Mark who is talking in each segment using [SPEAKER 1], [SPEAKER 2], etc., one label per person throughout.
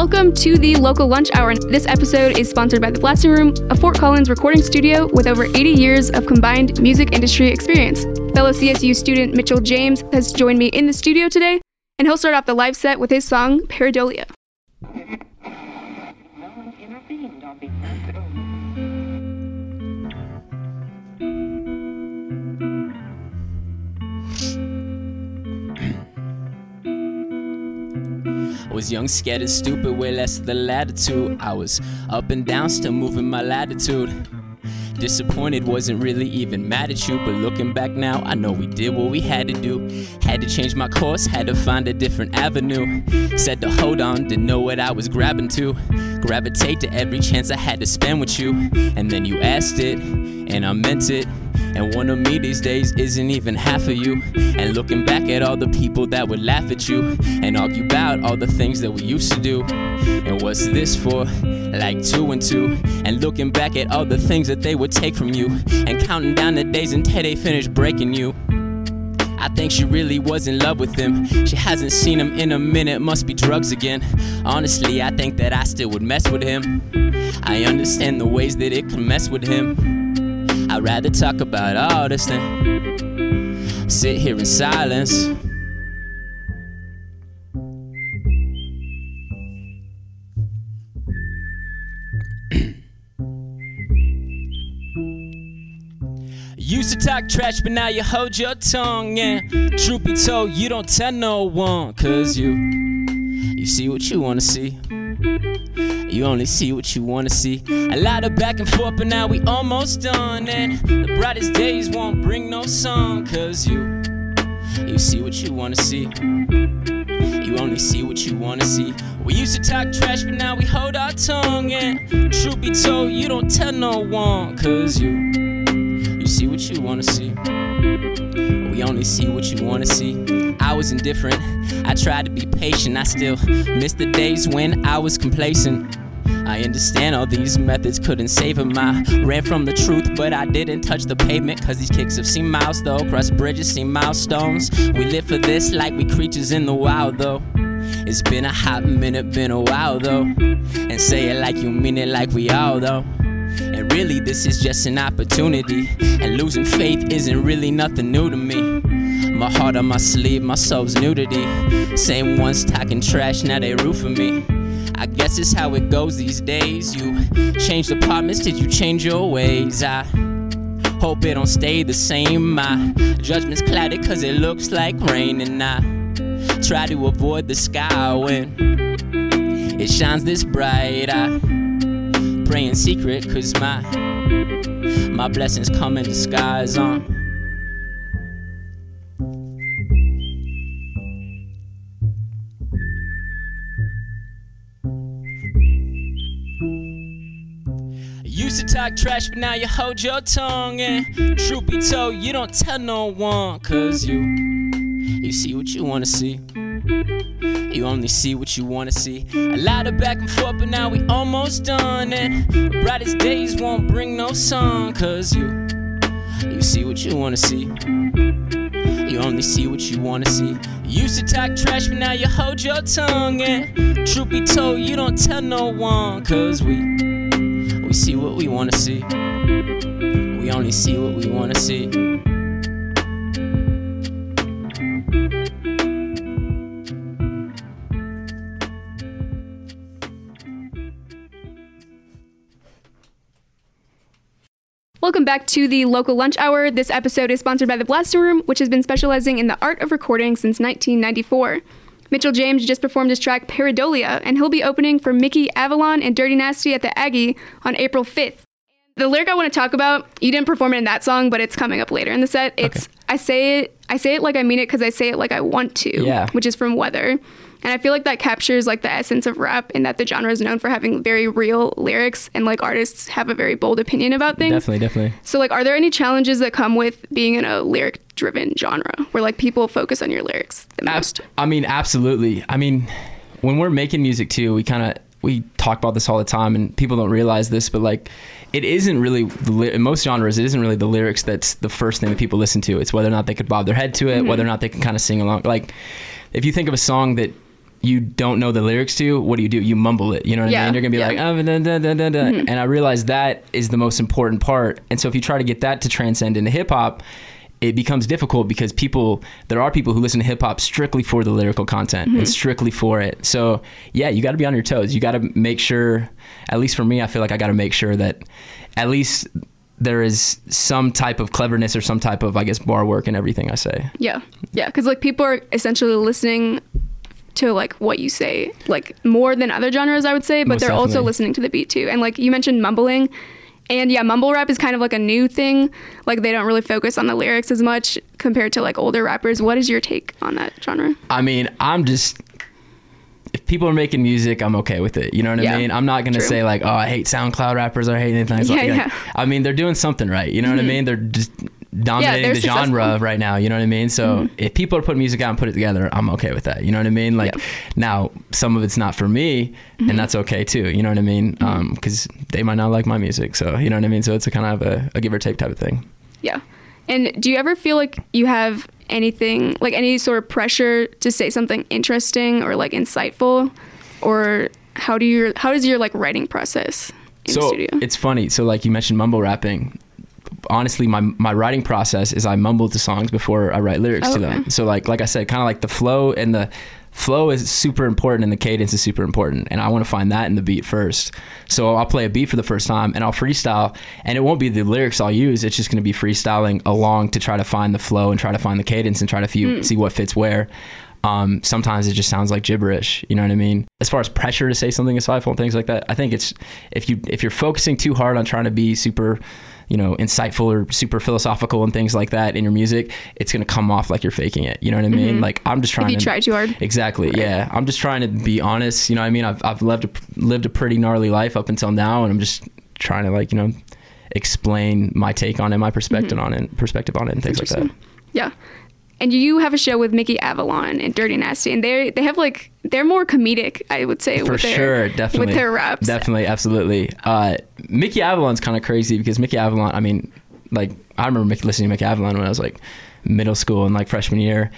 [SPEAKER 1] Welcome to the local lunch hour. This episode is sponsored by the Blasting Room, a Fort Collins recording studio with over 80 years of combined music industry experience. Fellow CSU student Mitchell James has joined me in the studio today, and he'll start off the live set with his song Pareidolia.
[SPEAKER 2] Young, scared, and stupid, way less the latitude. I was up and down, still moving my latitude. Disappointed, wasn't really even mad at you. But looking back now, I know we did what we had to do. Had to change my course, had to find a different avenue. Said to hold on, didn't know what I was grabbing to. Gravitate to every chance I had to spend with you. And then you asked it, and I meant it. And one of me these days isn't even half of you. And looking back at all the people that would laugh at you and argue about all the things that we used to do. And what's this for? Like two and two. And looking back at all the things that they would take from you. And counting down the days until they finish breaking you. I think she really was in love with him. She hasn't seen him in a minute, must be drugs again. Honestly, I think that I still would mess with him. I understand the ways that it could mess with him. I'd rather talk about all this than sit here in silence. Used to talk trash, but now you hold your tongue. And truth be told, you don't tell no one, cause you, you see what you wanna see. You only see what you wanna see. A lot of back and forth, but now we almost done. And the brightest days won't bring no sun, cause you, you see what you wanna see. You only see what you wanna see. We used to talk trash, but now we hold our tongue. And truth be told, you don't tell no one, cause you, you see what you wanna see. We only see what you wanna see. I was indifferent. I tried to be patient. I still miss the days when I was complacent. I understand all these methods couldn't save him. I ran from the truth, but I didn't touch the pavement. Cause these kicks have seen miles though. Cross bridges, seen milestones. We live for this like we creatures in the wild though. It's been a hot minute, been a while though. And say it like you mean it, like we all though. And really, this is just an opportunity. And losing faith isn't really nothing new to me. My heart on my sleeve, my soul's nudity. Same ones talking trash, now they root for me. I guess it's how it goes these days. You change departments, did you change your ways? I hope it don't stay the same. My judgment's clouded cause it looks like rain, and I try to avoid the sky when it shines this bright. I pray in secret cause my my blessings come in disguise on. Talk trash, but now you hold your tongue. And truth be told, you don't tell no one. Cause you, you see what you wanna see. You only see what you wanna see. A lot of back and forth, but now we almost done. And the brightest days won't bring no sun. Cause you, you see what you wanna see. You only see what you wanna see. You used to talk trash, but now you hold your tongue. And truth be told, you don't tell no one. Cause we, we see what we wanna see. We only see what we wanna see.
[SPEAKER 1] Welcome back to the local lunch hour. This episode is sponsored by the Blasting Room, which has been specializing in the art of recording since 1994. Mitchell James just performed his track Pareidolia, and he'll be opening for Mickey Avalon and Dirty Nasty at the Aggie on April 5th. The lyric I want to talk about, you didn't perform it in that song, but it's coming up later in the set. It's okay. I say it I say it like I mean it because I say it like I want to,
[SPEAKER 2] yeah.
[SPEAKER 1] which is from Weather. And I feel like that captures like the essence of rap in that the genre is known for having very real lyrics and like artists have a very bold opinion about things.
[SPEAKER 2] Definitely, definitely.
[SPEAKER 1] So like are there any challenges that come with being in a lyric driven genre where like people focus on your lyrics the most?
[SPEAKER 3] I mean, absolutely. I mean, when we're making music too, we kind of
[SPEAKER 2] we talk about this all the time, and people don't realize this, but like, it isn't really the in most genres. It isn't really the lyrics that's the first thing that people listen to. It's whether or not they could bob their head to it, whether or mm-hmm. not they can kind of sing along. Like, if you think of a song that you don't know the lyrics to, what do you do? You mumble it. You know what
[SPEAKER 1] Yeah,
[SPEAKER 2] I mean? You're gonna be
[SPEAKER 1] yeah.
[SPEAKER 2] like, oh, da, da, da, da, da. Mm-hmm. and I realize that is the most important part. And so if you try to get that to transcend into hip hop, it becomes difficult because people there are people who listen to hip hop strictly for the lyrical content and mm-hmm. strictly for it. So yeah, you got to be on your toes. You got to make sure. At least for me, I feel like I got to make sure that at least there is some type of cleverness or some type of I guess bar work in everything I say.
[SPEAKER 1] Yeah, yeah, because like people are essentially listening to like what you say, like more than other genres, I would say, but
[SPEAKER 2] Most
[SPEAKER 1] they're also listening to the beat too. And like you mentioned, mumbling, and yeah, mumble rap is kind of like a new thing. Like they don't really focus on the lyrics as much compared to like older rappers. What is your take on that genre?
[SPEAKER 2] I mean, I'm just if people are making music, I'm okay with it. You know what
[SPEAKER 1] Yeah,
[SPEAKER 2] I mean? I'm not gonna
[SPEAKER 1] true.
[SPEAKER 2] say like, oh, I hate SoundCloud rappers or I hate anything.
[SPEAKER 1] Yeah,
[SPEAKER 2] like-
[SPEAKER 1] yeah. Mm-hmm.
[SPEAKER 2] I mean, they're doing something right. You know what I mean? They're just dominating
[SPEAKER 1] they're
[SPEAKER 2] the genre
[SPEAKER 1] successful. Mm-hmm.
[SPEAKER 2] right now. You know what I mean? So if people are putting music out and put it together, I'm okay with that. You know what I mean? Like
[SPEAKER 1] Yeah.
[SPEAKER 2] now, some of it's not for me,
[SPEAKER 1] Mm-hmm.
[SPEAKER 2] and that's okay too. You know what I mean? Because they might not like my music. So you know what I mean? So it's a kind of a, a give or take type of thing.
[SPEAKER 1] Yeah. And do you ever feel like you have anything, like any sort of pressure to say something interesting or like insightful? Or how do you, how is your like writing process in
[SPEAKER 2] so
[SPEAKER 1] the studio?
[SPEAKER 2] it's funny. So like you mentioned mumble rapping. Honestly, my my writing process is I mumble the songs before I write lyrics to them. So like like I said, kind of like the flow and the flow is super important and the cadence is super important and I want to find that in the beat first. So I'll play a beat for the first time and I'll freestyle and it won't be the lyrics I'll use. It's just going to be freestyling along to try to find the flow and try to find the cadence and try to few, see what fits where. Um, sometimes it just sounds like gibberish. You know what I mean? As far as pressure to say something insightful and things like that, I think it's if you if you're focusing too hard on trying to be super, you know, insightful or super philosophical and things like that in your music, it's gonna come off like you're faking it. You know what I mean? Like I'm just trying
[SPEAKER 1] if you
[SPEAKER 2] to
[SPEAKER 1] try too hard.
[SPEAKER 2] Exactly. Yeah. I'm just trying to be honest. You know what I mean? I've, I've lived a, lived a pretty gnarly life up until now, and I'm just trying to like you know explain my take on it, my perspective on it, perspective on it, and things like that.
[SPEAKER 1] Mm-hmm. Yeah. And you have a show with Mickey Avalon and Dirty Nasty, and they they have like they're more comedic, I would say,
[SPEAKER 2] For
[SPEAKER 1] with their,
[SPEAKER 2] sure, definitely.
[SPEAKER 1] with their raps.
[SPEAKER 2] Definitely, absolutely. Uh, Mickey Avalon's kind of crazy because Mickey Avalon. I mean, like I remember Mickey, listening to Mickey Avalon when I was like middle school and like freshman year,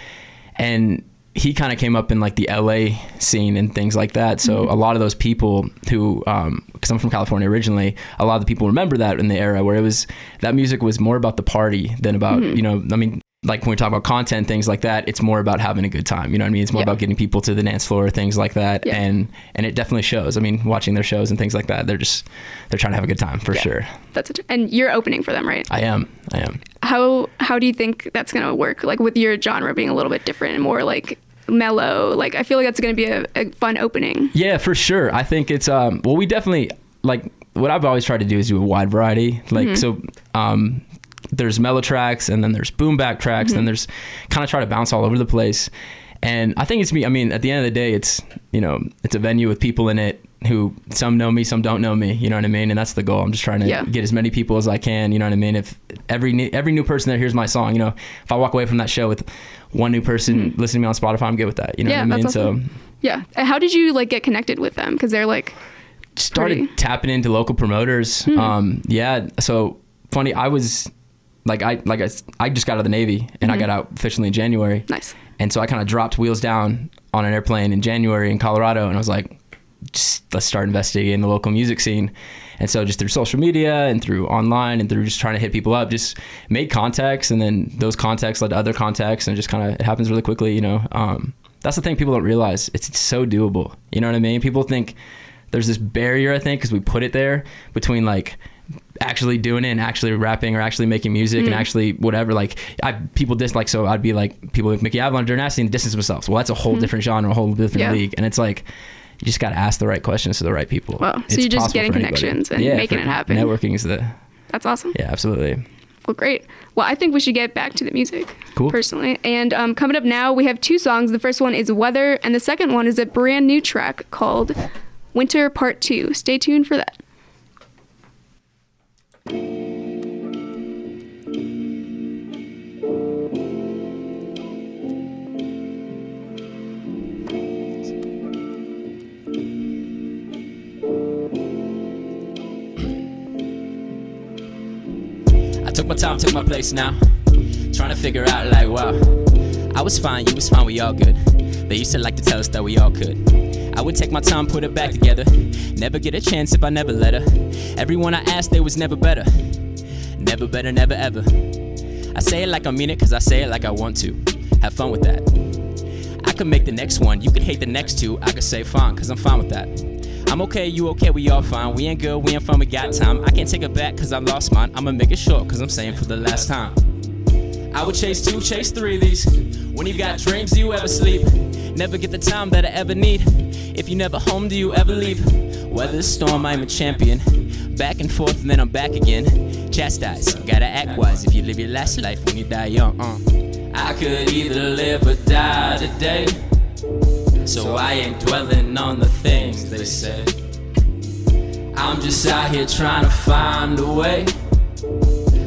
[SPEAKER 2] and he kind of came up in like the LA scene and things like that. So mm-hmm. a lot of those people who, um, because I'm from California originally, a lot of the people remember that in the era where it was that music was more about the party than about mm-hmm. you know. I mean. Like when we talk about content, things like that, it's more about having a good time. You know what I mean? It's more
[SPEAKER 1] Yeah.
[SPEAKER 2] about getting people to the dance floor, things like that,
[SPEAKER 1] Yeah.
[SPEAKER 2] and and it definitely shows. I mean, watching their shows and things like that, they're just they're trying to have a good time for
[SPEAKER 1] Yeah.
[SPEAKER 2] sure.
[SPEAKER 1] That's a, and you're opening for them, right?
[SPEAKER 2] I am, I am.
[SPEAKER 1] How how do you think that's gonna work? Like with your genre being a little bit different and more like mellow. Like I feel like that's gonna be a, a fun opening.
[SPEAKER 2] Yeah, for sure. I think it's um well we definitely like what I've always tried to do is do a wide variety. Like so um there's mellow tracks and then there's boom bap tracks and then mm-hmm. there's kind of try to bounce all over the place. And I think it's me I mean at the end of the day it's you know it's a venue with people in it who some know me some don't know me you know what I mean and that's the goal I'm just trying to
[SPEAKER 1] Yeah.
[SPEAKER 2] get as many people as I can you know what I mean if every new, every new person that hears my song you know if I walk away from that show with one new person mm-hmm. listening to me on Spotify I'm good with that you know
[SPEAKER 1] Yeah,
[SPEAKER 2] what I mean
[SPEAKER 1] awesome. Yeah. How did you like get connected with them? Because they're like,
[SPEAKER 2] started
[SPEAKER 1] Pretty.
[SPEAKER 2] tapping into local promoters. Hmm. Um, yeah. So funny, I was like, I like I, I just got out of the Navy and I got out officially in January.
[SPEAKER 1] nice.
[SPEAKER 2] And so I kind of dropped wheels down on an airplane in January in Colorado, and I was like, just let's start investigating the local music scene. And so just through social media and through online and through just trying to hit people up, just made contacts, and then those contacts led to other contacts, and just kind of it happens really quickly, you know. Um, that's the thing people don't realize. It's, it's so doable. You know what I mean? People think there's this barrier, I think, because we put it there between like actually doing it and actually rapping or actually making music and actually whatever. Like I people dislike so I'd be like people like Mickey Avalon, Joe Nasty and distance themselves. Well, that's a whole different genre, a whole different
[SPEAKER 1] Yeah.
[SPEAKER 2] league, and it's like you just got to ask the right questions to the right people.
[SPEAKER 1] Wow. So
[SPEAKER 2] It's
[SPEAKER 1] you're just getting
[SPEAKER 2] anybody.
[SPEAKER 1] connections and making it happen.
[SPEAKER 2] Networking is the
[SPEAKER 1] That's awesome.
[SPEAKER 2] yeah, absolutely.
[SPEAKER 1] Well, great. Well, I think we should get back to the music.
[SPEAKER 2] Cool.
[SPEAKER 1] Personally. And um, coming up now, we have two songs. The first one is Weather, and the second one is a brand new track called Winter Part 2. Stay tuned for that
[SPEAKER 2] took my time, took my place now. Trying to figure out, like, wow. I was fine, you was fine, we all good. They used to like to tell us that we all could. I would take my time, put it back together. Never get a chance if I never let her. Everyone I asked, they was never better. Never better, never ever. I say it like I mean it, cause I say it like I want to. Have fun with that. I could make the next one, you could hate the next two. I could say fine, cause I'm fine with that. I'm okay, you okay, we all fine. We ain't good, we ain't fun, we got time. I can't take it back cause I lost mine. I'ma make it short cause I'm saying for the last time. I would chase two, chase three of these. When you got dreams, you ever sleep? Never get the time that I ever need. If you never home, do you ever leave? Weather the storm, I'm a champion. Back and forth, and then I'm back again. Chastise, gotta act wise if you live your last life when you die young. Uh. I could either live or die today. So I ain't dwelling on the things they say. I'm just out here trying to find a way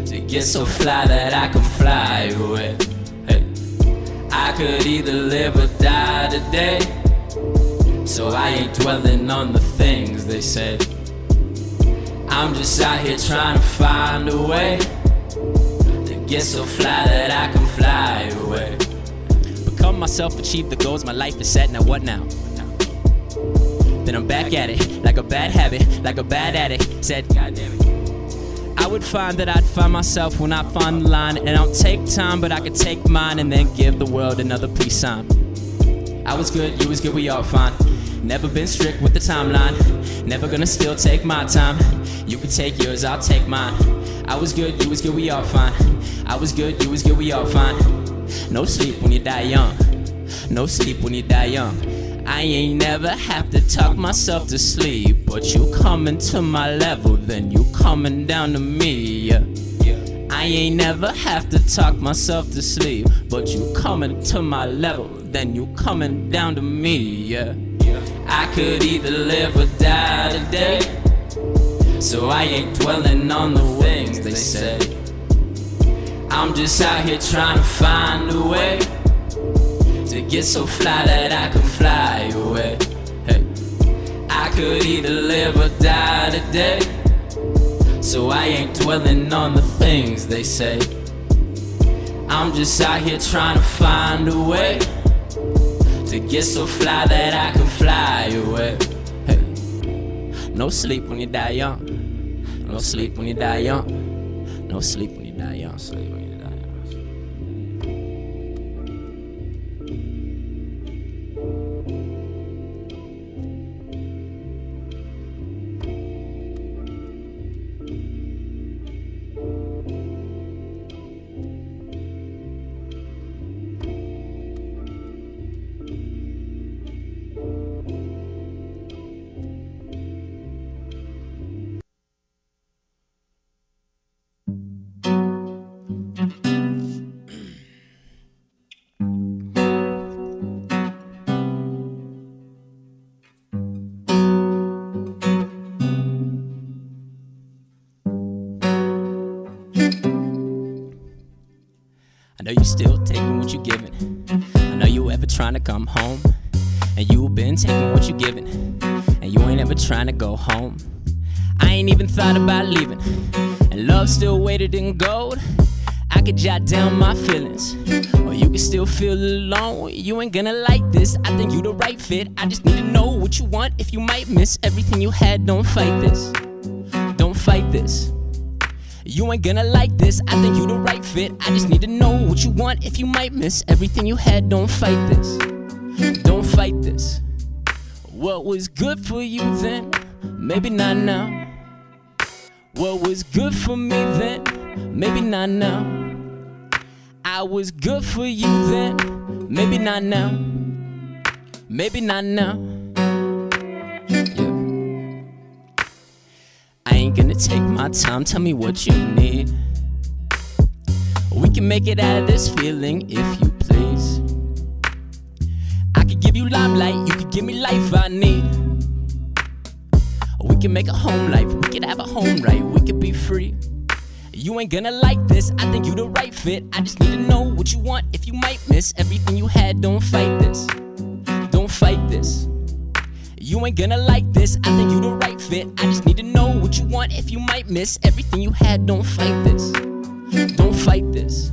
[SPEAKER 2] to get so fly that I can fly away. Hey. I could either live or die today. So I ain't dwelling on the things they said. I'm just out here trying to find a way to get so fly that I can fly away. Become myself, achieve the goals my life is set. Now what now? Then I'm back at it, like a bad habit, like a bad addict. Said, God damn it. I would find that I'd find myself when I find the line, and I'll take time, but I could take mine and then give the world another peace sign. I was good, you was good, we all fine. Never been strict with the timeline. Never gonna still take my time. You can take yours, I'll take mine. I was good, you was good, we all fine. I was good, you was good, we all fine. No sleep when you die young. No sleep when you die young. I ain't never have to talk myself to sleep. But you coming to my level, then you coming down to me. I ain't never have to talk myself to sleep. But you coming to my level, then you coming down to me. Yeah. I could either live or die today. So I ain't dwelling on the things they say. I'm just out here trying to find a way to get so fly that I can fly away. Hey. I could either live or die today. So I ain't dwelling on the things they say. I'm just out here trying to find a way to get so fly that I can fly away. Hey. No sleep when you die young. No sleep when you die young. No sleep when you die young. Sleep know you still taking what you're giving. I know you ever trying to come home. And you've been taking what you're giving. And you ain't ever trying to go home. I ain't even thought about leaving. And love still waited in gold. I could jot down my feelings. Or you can still feel alone. You ain't gonna like this. I think you the right fit. I just need to know what you want. If you might miss everything you had, don't fight this. Don't fight this. You ain't gonna like this. I think you the right fit. I just need to know what you want. If you might miss everything you had, don't fight this. Don't fight this. What was good for you then? Maybe not now. What was good for me then? Maybe not now. I was good for you then. Maybe not now. Maybe not now. I ain't gonna take my time, tell me what you need. We can make it out of this feeling if you please. I could give you limelight, you could give me life I need. We can make a home life, we could have a home right, we could be free. You ain't gonna like this, I think you the right fit. I just need to know what you want. If you might miss everything you had, don't fight this. Don't fight this. You ain't gonna like this, I think you the right fit. I just need to know what you want. If you might miss everything you had, don't fight this. Don't fight this.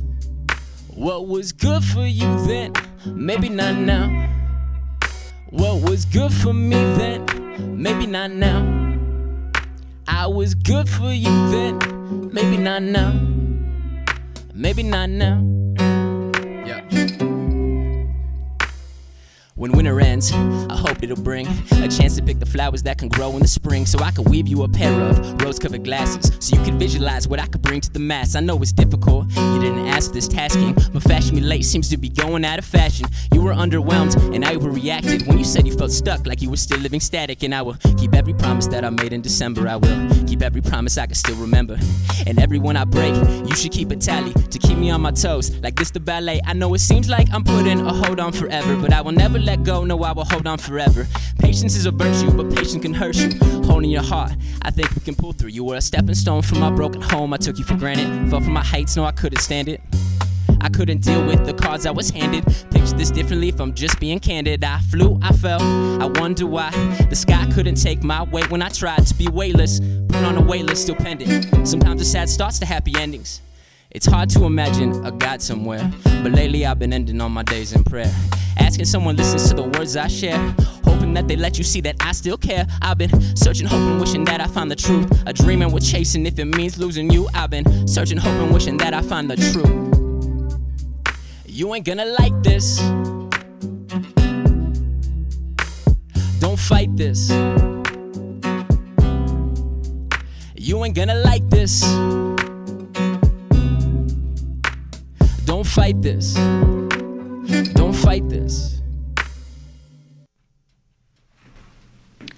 [SPEAKER 2] What was good for you then, maybe not now. What was good for me then, maybe not now. I was good for you then, maybe not now. Maybe not now. When winter ends, I hope it'll bring a chance to pick the flowers that can grow in the spring. So I could weave you a pair of rose colored glasses. So you can visualize what I could bring to the mass. I know it's difficult, you didn't ask this tasking. But fashion me late seems to be going out of fashion. You were underwhelmed, and I overreacted when you said you felt stuck like you were still living static. And I will keep every promise that I made in December. I will keep every promise I can still remember. And every one I break, you should keep a tally to keep me on my toes. Like this, the ballet. I know it seems like I'm putting a hold on forever, but I will never let go. No, I will hold on forever. Patience is a virtue, but patience can hurt you. Holding your heart, I think we can pull through. You were a stepping stone from my broken home. I took you for granted. Fell from my heights, no, I couldn't stand it. I couldn't deal with the cards I was handed. Picture this differently if I'm just being candid. I flew, I fell, I wonder why. The sky couldn't take my weight when I tried to be weightless. Put on a waitlist, still pending. Sometimes the sad starts to happy endings. It's hard to imagine a God somewhere, but lately I've been ending all my days in prayer. Asking someone listens to the words I share, hoping that they let you see that I still care. I've been searching, hoping, wishing that I find the truth. A dreaming with chasing if it means losing you. I've been searching, hoping, wishing that I find the truth. You ain't gonna like this. Don't fight this. You ain't gonna like this. Don't fight this. Don't fight this.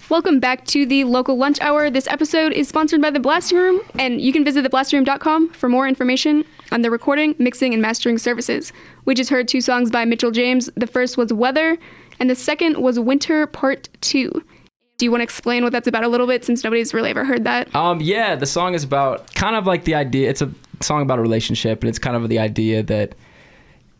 [SPEAKER 1] Welcome back to the local lunch hour. This episode is sponsored by the Blasting Room, and you can visit theblastingroom.com for more information on the recording, mixing, and mastering services. We just heard two songs by Mitchell James. The first was Weather, and the second was Winter Part 2. Do you want to explain what that's about a little bit since nobody's really ever heard that?
[SPEAKER 3] Um, yeah, the song is about kind of like the idea. It's a song about a relationship, and it's kind of the idea that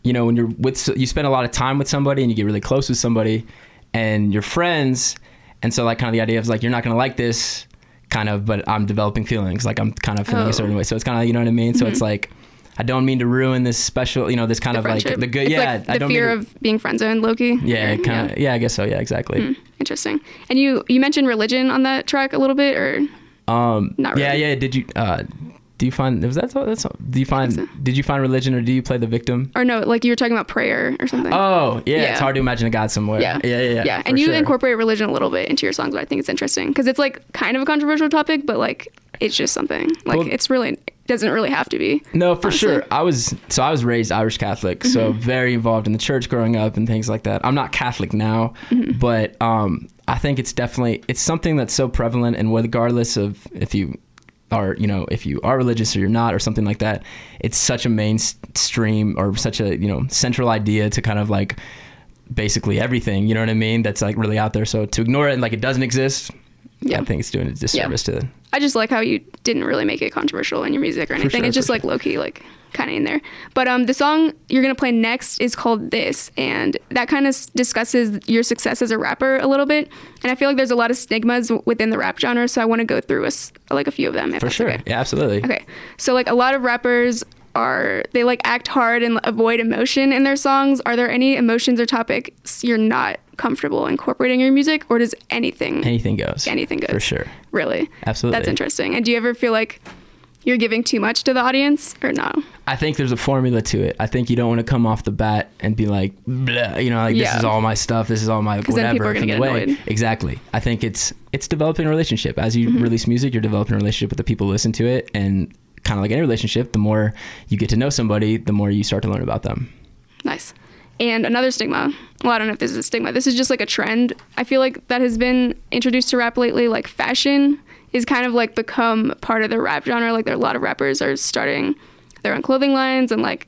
[SPEAKER 3] you know when you're with you spend a lot of time with somebody and you get really close with somebody, and you're friends, and so like kind of the idea of like you're not gonna like this, kind of, but I'm developing feelings, like I'm kind of feeling
[SPEAKER 1] Oh.
[SPEAKER 3] a certain way. So it's kind of you know what I mean. So it's like I don't mean to ruin this special, you know, this kind of like the good.
[SPEAKER 1] It's
[SPEAKER 3] yeah,
[SPEAKER 1] like
[SPEAKER 3] I
[SPEAKER 1] the
[SPEAKER 3] don't
[SPEAKER 1] fear
[SPEAKER 3] mean to,
[SPEAKER 1] of being friend zoned, Loki.
[SPEAKER 3] yeah, kind of. Yeah. I guess so. Yeah, exactly.
[SPEAKER 1] Interesting. And you you mentioned religion on that track a little bit, or
[SPEAKER 3] Um,
[SPEAKER 1] Not
[SPEAKER 3] yeah,
[SPEAKER 1] really.
[SPEAKER 3] yeah. Did you? Uh, do you find was that that's do you find
[SPEAKER 1] so.
[SPEAKER 3] did you find religion or do you play the victim?
[SPEAKER 1] or no, like you were talking about prayer or something.
[SPEAKER 3] Oh, yeah,
[SPEAKER 1] Yeah.
[SPEAKER 3] it's hard to imagine a God somewhere.
[SPEAKER 1] Yeah.
[SPEAKER 3] yeah, yeah.
[SPEAKER 1] yeah.
[SPEAKER 3] for
[SPEAKER 1] And you
[SPEAKER 3] sure.
[SPEAKER 1] incorporate religion a little bit into your songs, but I think it's interesting because it's like kind of a controversial topic, but like it's just something. Like
[SPEAKER 3] Well-
[SPEAKER 1] it's really doesn't really have to be.
[SPEAKER 3] No, for
[SPEAKER 1] honestly.
[SPEAKER 3] sure. I was so I was raised Irish Catholic, so
[SPEAKER 1] Mm-hmm.
[SPEAKER 3] very involved in the church growing up and things like that. I'm not Catholic now,
[SPEAKER 1] Mm-hmm.
[SPEAKER 3] but um, I think it's definitely it's something that's so prevalent, and regardless of if you are you know if you are religious or you're not or something like that, it's such a mainstream or such a you know central idea to kind of like basically everything. You know what I mean? That's like really out there. So to ignore it and like it doesn't exist,
[SPEAKER 1] Yeah.
[SPEAKER 3] I think it's doing a disservice to the
[SPEAKER 1] I just like how you didn't really make it controversial in your music or anything.
[SPEAKER 3] sure,
[SPEAKER 1] it's just
[SPEAKER 3] for
[SPEAKER 1] like low key, like kind of in there. But um, the song you're gonna play next is called "This," and that kind of discusses your success as a rapper a little bit. And I feel like there's a lot of stigmas within the rap genre, so I want to go through a like a few of them. If
[SPEAKER 3] for sure.
[SPEAKER 1] Okay.
[SPEAKER 3] Yeah, absolutely.
[SPEAKER 1] Okay. So like a lot of rappers are they like act hard and avoid emotion in their songs. Are there any emotions or topics you're not comfortable incorporating your music or does anything
[SPEAKER 3] Anything goes.
[SPEAKER 1] anything goes?
[SPEAKER 3] For sure.
[SPEAKER 1] Really?
[SPEAKER 3] Absolutely.
[SPEAKER 1] That's interesting. And do you ever feel like you're giving too much to the audience or no?
[SPEAKER 3] I think there's a formula to it. I think you don't want to come off the bat and be like, Bleh, you know, like
[SPEAKER 1] Yeah.
[SPEAKER 3] this is all my stuff. This is all my
[SPEAKER 1] 'Cause then
[SPEAKER 3] whatever.
[SPEAKER 1] people are gonna get
[SPEAKER 3] way.
[SPEAKER 1] annoyed.
[SPEAKER 3] Exactly. I think it's it's developing a relationship. As
[SPEAKER 1] Mm-hmm.
[SPEAKER 3] you release music, you're developing a relationship with the people who listen to it, and kind of like any relationship, the more you get to know somebody, the more you start to learn about them.
[SPEAKER 1] Nice. And another stigma. Well, I don't know if this is a stigma. This is just like a trend. I feel like that has been introduced to rap lately. Like fashion is kind of like become part of the rap genre. Like there are a lot of rappers are starting their own clothing lines and like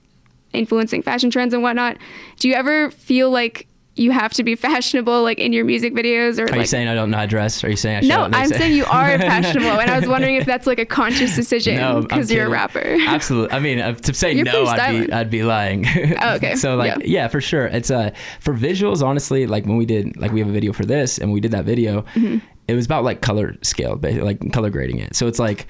[SPEAKER 1] influencing fashion trends and whatnot. Do you ever feel like you have to be fashionable like in your music videos or
[SPEAKER 3] Are
[SPEAKER 1] like
[SPEAKER 3] you saying I don't know how to dress? Are you saying I should?
[SPEAKER 1] no, I'm saying you are fashionable, and I was wondering if that's like a conscious decision
[SPEAKER 3] No,
[SPEAKER 1] because you're a rapper.
[SPEAKER 3] Absolutely. I mean, uh, to say
[SPEAKER 1] You're
[SPEAKER 3] no, I'd be I'd be lying.
[SPEAKER 1] Oh, okay.
[SPEAKER 3] so like,
[SPEAKER 1] Yeah.
[SPEAKER 3] yeah. for sure. It's uh for visuals. Honestly, like when we did like we have a video for this, and we did that video,
[SPEAKER 1] Mm-hmm.
[SPEAKER 3] it was about like color scale, like color grading it. So it's like.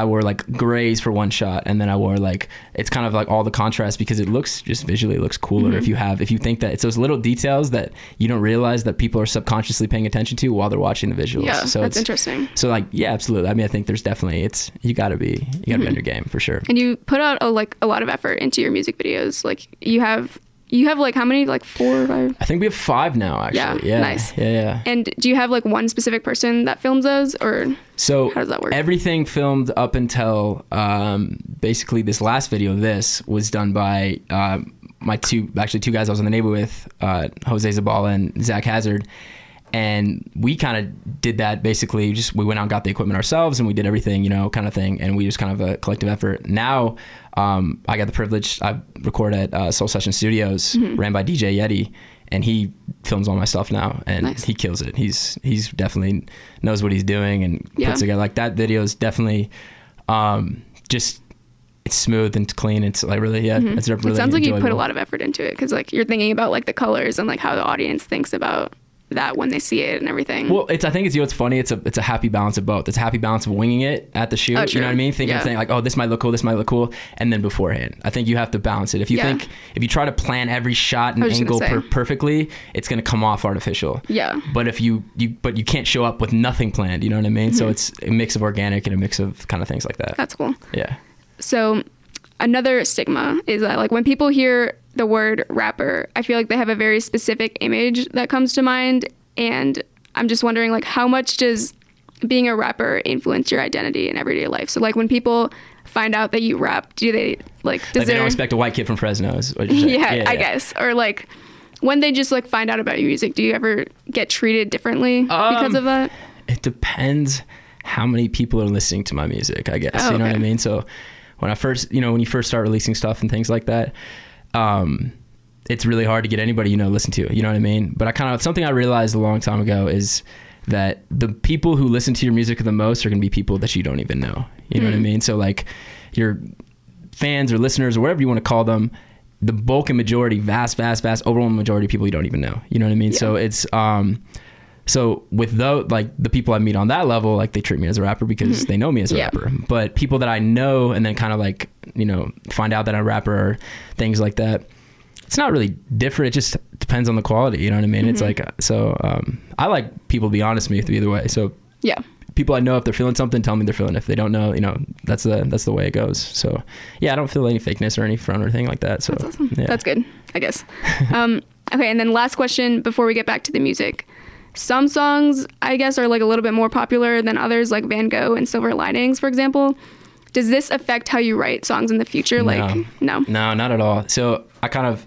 [SPEAKER 2] I wore like grays for one shot, and then I wore like it's kind of like all the contrast because it looks just visually it looks cooler
[SPEAKER 1] Mm-hmm.
[SPEAKER 2] if you have if you think that it's those little details that you don't realize that people are subconsciously paying attention to while they're watching the visuals.
[SPEAKER 1] Yeah,
[SPEAKER 2] so
[SPEAKER 1] that's
[SPEAKER 2] it's,
[SPEAKER 1] interesting.
[SPEAKER 2] So like yeah, absolutely. I mean, I think there's definitely it's you got to be you got to
[SPEAKER 1] Mm-hmm.
[SPEAKER 2] be on your game for sure.
[SPEAKER 1] And you put out a, like a lot of effort into your music videos. Like you have you have like how many? Like four or five?
[SPEAKER 2] I think we have five now actually.
[SPEAKER 1] Yeah,
[SPEAKER 2] Yeah,
[SPEAKER 1] nice.
[SPEAKER 2] Yeah, yeah.
[SPEAKER 1] And do you have like one specific person that films those or
[SPEAKER 2] So
[SPEAKER 1] How does that work?
[SPEAKER 2] everything filmed up until um, basically this last video, this was done by um, my two, actually two guys I was in the neighborhood with, uh, Jose Zabala and Zach Hazard. And we kind of did that basically just we went out and got the equipment ourselves and we did everything, you know, kind of thing. And we just kind of a collective effort. Now um, I got the privilege, I record at uh, Soul Session Studios,
[SPEAKER 1] Mm-hmm.
[SPEAKER 2] ran by DJ Yeti. And he films all my stuff now, and
[SPEAKER 1] Nice.
[SPEAKER 2] he kills it. He's he's definitely knows what he's doing and
[SPEAKER 1] Yeah.
[SPEAKER 2] puts together like that video is definitely um just it's smooth and clean it's like really yeah it's really
[SPEAKER 1] Mm-hmm. it sounds like you put a lot of effort into it because like you're thinking about like the colors and like how the audience thinks about that when they see it and everything.
[SPEAKER 2] well it's i think it's you know it's funny it's a it's a happy balance of both it's a happy balance of winging it at the shoot
[SPEAKER 1] Oh,
[SPEAKER 2] you know what i mean thinking
[SPEAKER 1] Yeah.
[SPEAKER 2] saying like oh this might look cool this might look cool and then beforehand i think you have to balance it if you
[SPEAKER 1] Yeah.
[SPEAKER 2] think if you try to plan every shot and
[SPEAKER 1] I was just
[SPEAKER 2] angle per- perfectly it's going to come off artificial
[SPEAKER 1] yeah.
[SPEAKER 2] but if you you but you can't show up with nothing planned you know what i mean
[SPEAKER 1] Mm-hmm.
[SPEAKER 2] so it's a mix of organic and a mix of kind of things like that
[SPEAKER 1] That's cool.
[SPEAKER 2] yeah
[SPEAKER 1] So another stigma is that like when people hear the word rapper, I feel like they have a very specific image that comes to mind and I'm just wondering like how much does being a rapper influence your identity in everyday life? So like when people find out that you rap, do they like does
[SPEAKER 2] like they don't expect a white kid from fresno is what you're saying.
[SPEAKER 1] yeah, I guess or like when they just like find out about your music, do you ever get treated differently because
[SPEAKER 2] Um,
[SPEAKER 1] of that?
[SPEAKER 2] it depends how many people are listening to my music i guess
[SPEAKER 1] Oh,
[SPEAKER 2] you know what i mean so when i first you know when you first start releasing stuff and things like that um it's really hard to get anybody you know to listen to you know what i mean? But i kind of something i realized a long time ago is that the people who listen to your music the most are going to be people that you don't even know you know what i mean? So like your fans or listeners or whatever you want to call them the bulk and majority vast vast vast overwhelming majority of people you don't even know you know what i mean? So it's um so with those like the people I meet on that level, like they treat me as a rapper because they know me as a
[SPEAKER 1] Yeah.
[SPEAKER 2] rapper. But people that I know and then kind of like you know find out that I'm a rapper or things like that, it's not really different. It just depends on the quality. You know what I mean? It's like uh, so. Um, I like people to be honest with me either way. So
[SPEAKER 1] Yeah.
[SPEAKER 2] people I know if they're feeling something, tell me they're feeling. it. If they don't know, you know that's the that's the way it goes. So yeah, I don't feel any fakeness or any front or anything like that. So
[SPEAKER 1] That's awesome.
[SPEAKER 2] yeah.
[SPEAKER 1] That's good, I guess. um, okay, and then last question before we get back to the music. Some songs, I guess, are like a little bit more popular than others, like Van Gogh and Silver Linings, for example. Does this affect how you write songs in the future? Like, no.
[SPEAKER 2] No, not at all. So I kind of,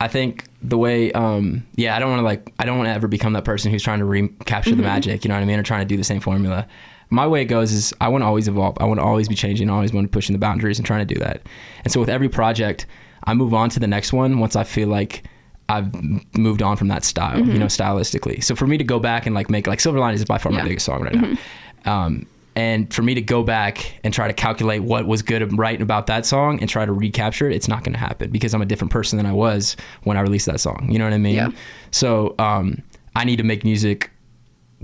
[SPEAKER 2] I think the way, um, yeah, I don't want to like, I don't want to ever become that person who's trying to recapture
[SPEAKER 1] Mm-hmm.
[SPEAKER 2] the magic. You know what I mean? Or trying to do the same formula. My way it goes is I want to always evolve. I want to always be changing. I always want to pushing the boundaries and trying to do that. And so with every project, I move on to the next one once I feel like I've moved on from that style,
[SPEAKER 1] Mm-hmm.
[SPEAKER 2] you know, stylistically. So for me to go back and like make like Silver Linings is by far
[SPEAKER 1] Yeah. Mm-hmm.
[SPEAKER 2] my biggest song right now. Um, and for me to go back and try to calculate what was good and right about that song and try to recapture it, it's not going to happen because I'm a different person than I was when I released that song. You know what I mean?
[SPEAKER 1] Yeah.
[SPEAKER 2] So um, I need to make music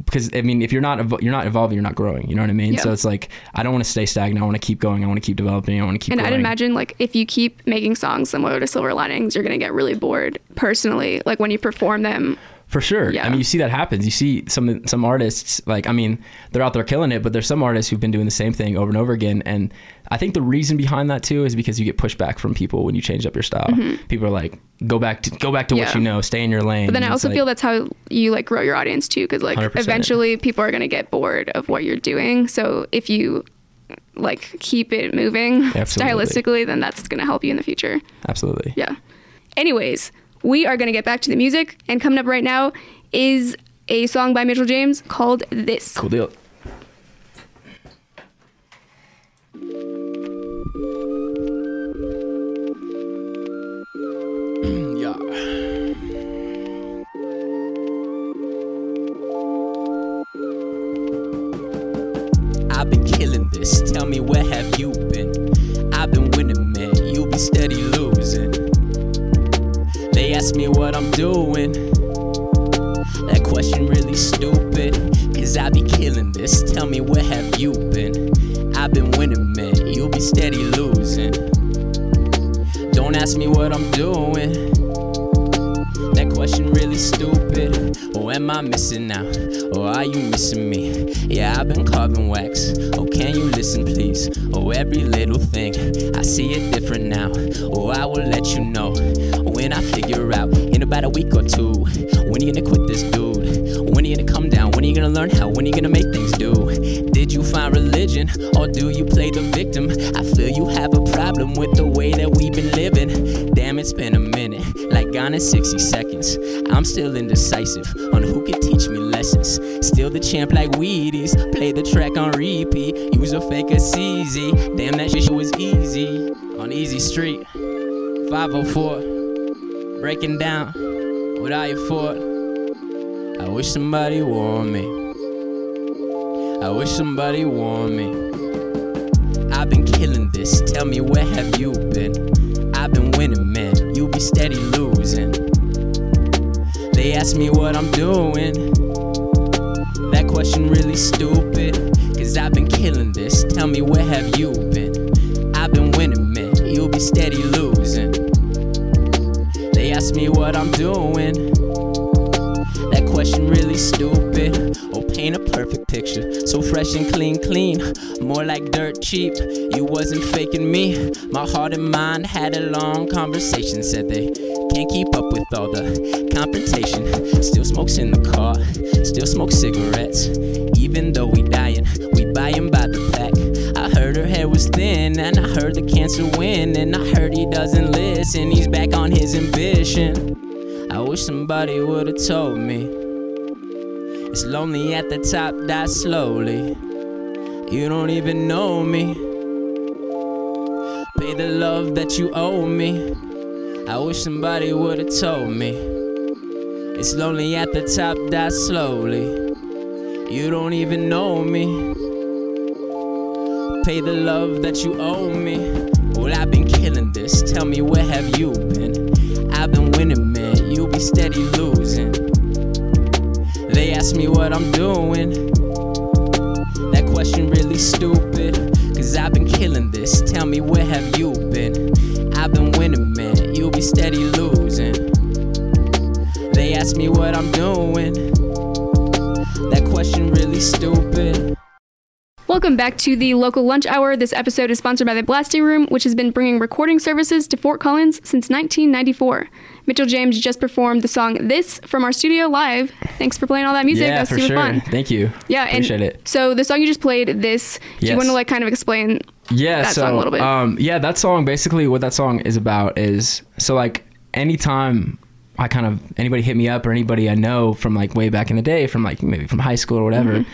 [SPEAKER 2] because I mean, if you're not evo- you're not evolving, you're not growing. You know what I mean?
[SPEAKER 1] Yeah.
[SPEAKER 2] So it's like I don't want to stay stagnant. I want to keep going. I want to keep developing. I want to keep.
[SPEAKER 1] And I'd imagine, like, if you keep making songs similar to Silver Linings, you're going to get really bored personally. Like, when you perform them,
[SPEAKER 2] For sure.
[SPEAKER 1] Yeah.
[SPEAKER 2] I mean, you see that happens. You see some some artists like I mean, they're out there killing it, but there's some artists who've been doing the same thing over and over again. And I think the reason behind that too is because you get pushback from people when you change up your style. People are like, go back to go back to what
[SPEAKER 1] Mm-hmm.
[SPEAKER 2] You know, stay in your lane.
[SPEAKER 1] But then I
[SPEAKER 2] And
[SPEAKER 1] also
[SPEAKER 2] like-
[SPEAKER 1] feel that's how you like grow your audience too, because like
[SPEAKER 2] 100%.
[SPEAKER 1] eventually people are gonna get bored of what you're doing. So if you like keep it moving
[SPEAKER 2] Absolutely.
[SPEAKER 1] stylistically, then that's gonna help you in the future.
[SPEAKER 2] absolutely.
[SPEAKER 1] Yeah. Anyways, we are gonna get back to the music, and coming up right now is a song by Mitchell James called "This."
[SPEAKER 2] Cool deal.
[SPEAKER 4] Mm, yeah. I've been killing this. Tell me where have you been? I've been winning, man. You be steady losing. They ask me what I'm doing. That question really stupid. Cause I be killing this. Tell me where have you been? I've been winning, man. You'll be steady losing.
[SPEAKER 2] Don't ask me what I'm doing. That question really stupid. Or am I missing out? Or are you missing me? Yeah, I've been carving wax. Oh, can you listen, please? Oh, every little thing, I see it different now. Oh, I will let you know when I figure out in about a week or two. When you gonna quit this dude? When you gonna come down? When you gonna learn how? When you gonna make things do? Did you find religion or do you play the victim? I feel you have a problem with the way that we've been living. Damn, it's been a minute, like gone in 60 seconds. I'm still indecisive on who can teach me lessons. Still the champ like Wheaties, play the track on repeat. Use a fake as easy. Damn, that shit was easy on Easy Street. 504, breaking down without your fault. I wish somebody warned me. I wish somebody warned me. I've been killing this. Tell me where have you been? I've been winning, man. You be steady losing. They ask me what I'm doing. That question really stupid. Cause I've been killing this. Tell me where have you been? I've been winning, man. You be steady losing. Ask me what I'm doing. That question really stupid. Oh, paint a perfect picture. So fresh and clean, clean. More like dirt cheap. You wasn't faking me. My heart and mind had a long conversation. Said they can't keep up with all the confrontation. Still smokes in the car. Still smoke cigarettes. Even though we dying, we buying by the was thin, and I heard the cancer win, and I heard he doesn't listen. He's back on his ambition. I wish somebody would've told me. It's lonely at the top, die slowly. You don't even know me. Pay the love that you owe me. I wish somebody would've told me. It's lonely at the top, die slowly. You don't even know me. Pay the love that you owe me. Well, I've been killing this. Tell me where have you been? I've been winning, man. You be steady losing. They ask me what I'm doing. That question really stupid. Cause I've been killing this. Tell me where have you been? I've been winning, man. You be steady losing. They ask me what I'm doing. That question really stupid.
[SPEAKER 1] Welcome back to the local lunch hour. This episode is sponsored by the Blasting Room, which has been bringing recording services to Fort Collins since 1994. Mitchell James just performed the song "This" from our studio live. Thanks for playing all that music.
[SPEAKER 3] yeah,
[SPEAKER 1] that was
[SPEAKER 3] for
[SPEAKER 1] super
[SPEAKER 3] sure.
[SPEAKER 1] fun.
[SPEAKER 3] Thank you.
[SPEAKER 1] Yeah, and
[SPEAKER 3] appreciate it.
[SPEAKER 1] so the song you just played, "This," do you want to like kind of explain?
[SPEAKER 3] yeah
[SPEAKER 1] that
[SPEAKER 3] so
[SPEAKER 1] song a little bit.
[SPEAKER 3] um yeah that song basically what that song is about is so like anytime i kind of anybody hit me up or anybody i know from like way back in the day from like maybe from high school or whatever
[SPEAKER 1] Mm-hmm.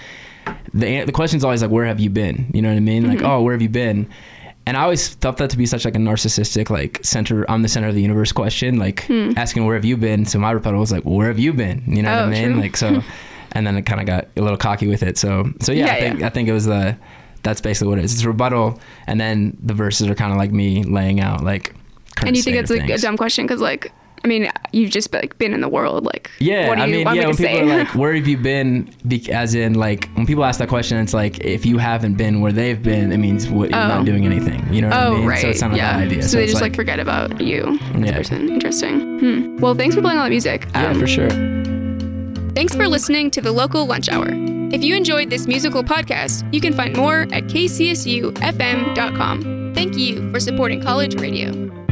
[SPEAKER 3] The the question's always like where have you been you know what i mean like
[SPEAKER 1] Mm-hmm.
[SPEAKER 3] oh where have you been and I always felt that to be such like a narcissistic, like center, I'm the center of the universe question, like asking where have you been. So my rebuttal was like, well, where have you been? You know what
[SPEAKER 1] Hmm. Oh,
[SPEAKER 3] I mean?
[SPEAKER 1] true.
[SPEAKER 3] Like so, and then it kind of got a little cocky with it. So so yeah,
[SPEAKER 1] Yeah,
[SPEAKER 3] I think
[SPEAKER 1] yeah.
[SPEAKER 3] I think it was the that's basically what it is. It's a rebuttal, and then the verses are kind of like me laying out like.
[SPEAKER 1] And you think it's like a dumb question because like I mean you've just like been in the world like
[SPEAKER 3] Yeah,
[SPEAKER 1] what do you
[SPEAKER 3] I mean,
[SPEAKER 1] want
[SPEAKER 3] yeah.
[SPEAKER 1] me
[SPEAKER 3] When
[SPEAKER 1] to
[SPEAKER 3] people
[SPEAKER 1] say?
[SPEAKER 3] are like, "Where have you been?" As in, like, when people ask that question, it's like, if you haven't been where they've been, it means what, you're
[SPEAKER 1] Oh.
[SPEAKER 3] not doing anything. You know what I
[SPEAKER 1] Oh
[SPEAKER 3] mean?
[SPEAKER 1] right,
[SPEAKER 3] So it's not
[SPEAKER 1] yeah.
[SPEAKER 3] that idea.
[SPEAKER 1] So, they just like, forget about you as a
[SPEAKER 3] Yeah.
[SPEAKER 1] person. Interesting. Hmm. Well, thanks for playing all that music.
[SPEAKER 3] yeah,
[SPEAKER 1] Um,
[SPEAKER 3] for sure.
[SPEAKER 1] Thanks for listening to the local lunch hour. If you enjoyed this musical podcast, you can find more at kcsufm.com. Thank you for supporting college radio.